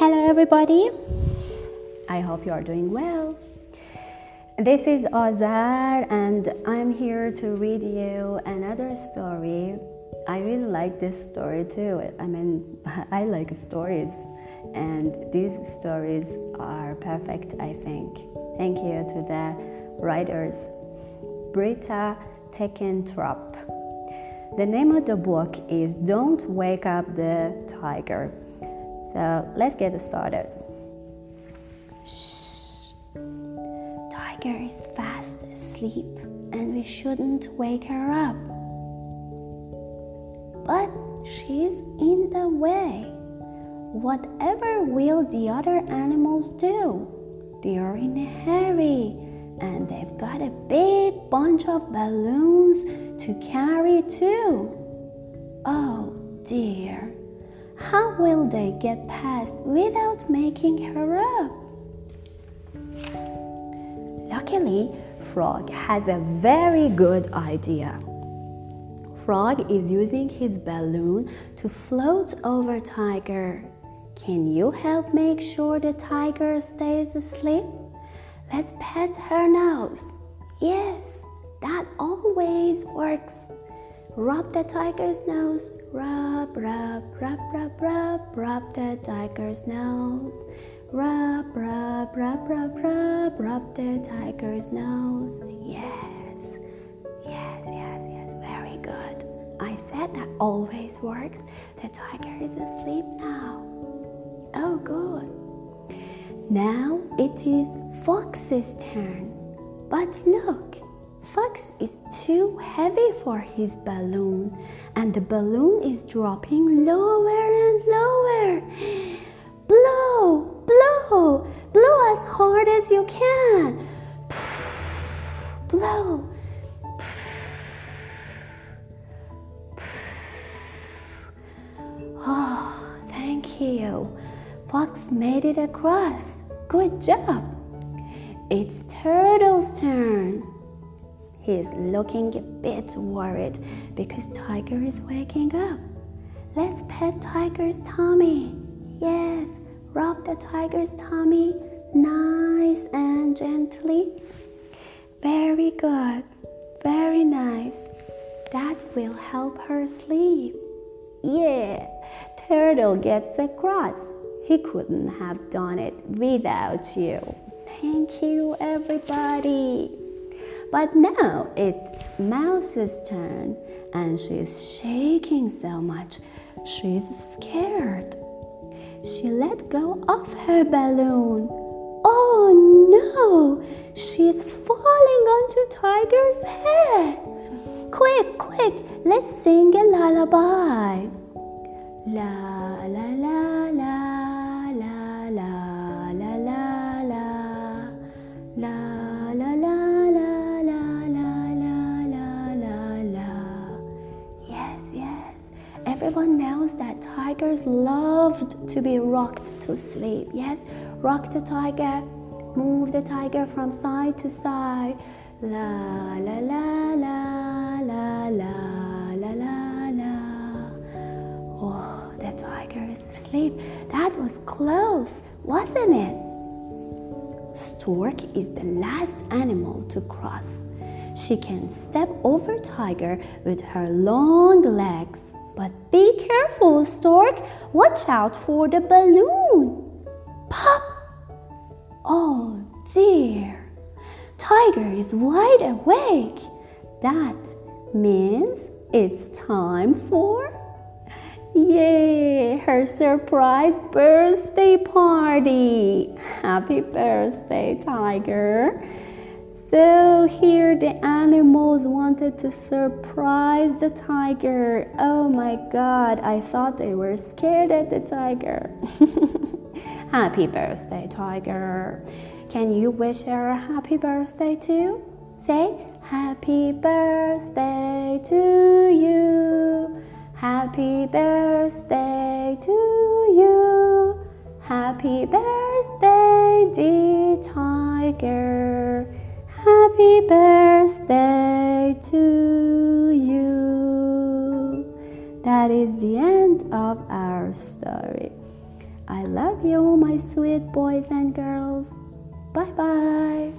Hello, everybody. I hope you are doing well. This is Azar, and I'm here to read you another story. I really like this story too. I mean, I like stories, and these stories are perfect, I think. Thank you to the writers, Britta Teckentrup. The name of the book is Don't Wake Up the Tiger. So let's get started. Shh. Tiger is fast asleep and we shouldn't wake her up. But she's in the way. Whatever will the other animals do? They are in a hurry and they've got a big bunch of balloons to carry too. Oh dear. How will they get past without making her up? Luckily, Frog has a very good idea. Frog is using his balloon to float over Tiger. Can you help make sure the tiger stays asleep? Let's pet her nose. Yes, that always works. Rub the tiger's nose. Rub, rub, rub, rub, rub, rub the tiger's nose. Rub, rub, rub, rub, rub, rub the tiger's nose. Yes, yes, yes, yes, very good. I said that always works. The tiger is asleep now. Oh, good. Now it is Fox's turn. But look, Fox is too heavy for his balloon, and the balloon is dropping lower and lower. Blow, blow, blow as hard as you can. Blow. Oh, thank you. Fox made it across. Good job. It's Turtle's turn. He's looking a bit worried because Tiger is waking up. Let's pet Tiger's tummy. Yes, rub the tiger's tummy nice and gently. Very good. Very nice. That will help her sleep. Yeah, Turtle gets across. He couldn't have done it without you. Thank you, everybody. But now it's Mouse's turn, and she's shaking so much she's scared. She let go of her balloon. Oh no! She's falling onto Tiger's head. Quick, quick, let's sing a lullaby. La la la la Everyone knows that tigers loved to be rocked to sleep. Yes, rock the tiger, move the tiger from side to side. La la la la la la la la la. Oh, the tiger is asleep. That was close, wasn't it? Stork is the last animal to cross. She can step over Tiger with her long legs. But be careful, Stork. Watch out for the balloon. Pop! Oh dear. Tiger is wide awake. That means it's time for Yay! Her surprise birthday party! Happy birthday, Tiger! So here the animals wanted to surprise the tiger. Oh my god, I thought they were scared at the tiger. happy birthday, tiger. Can you wish her a happy birthday too? Say, Happy birthday to you. Happy birthday to you. Happy birthday, dear tiger. Happy birthday to you. That is the end of our story. I love you, my sweet boys and girls. Bye bye.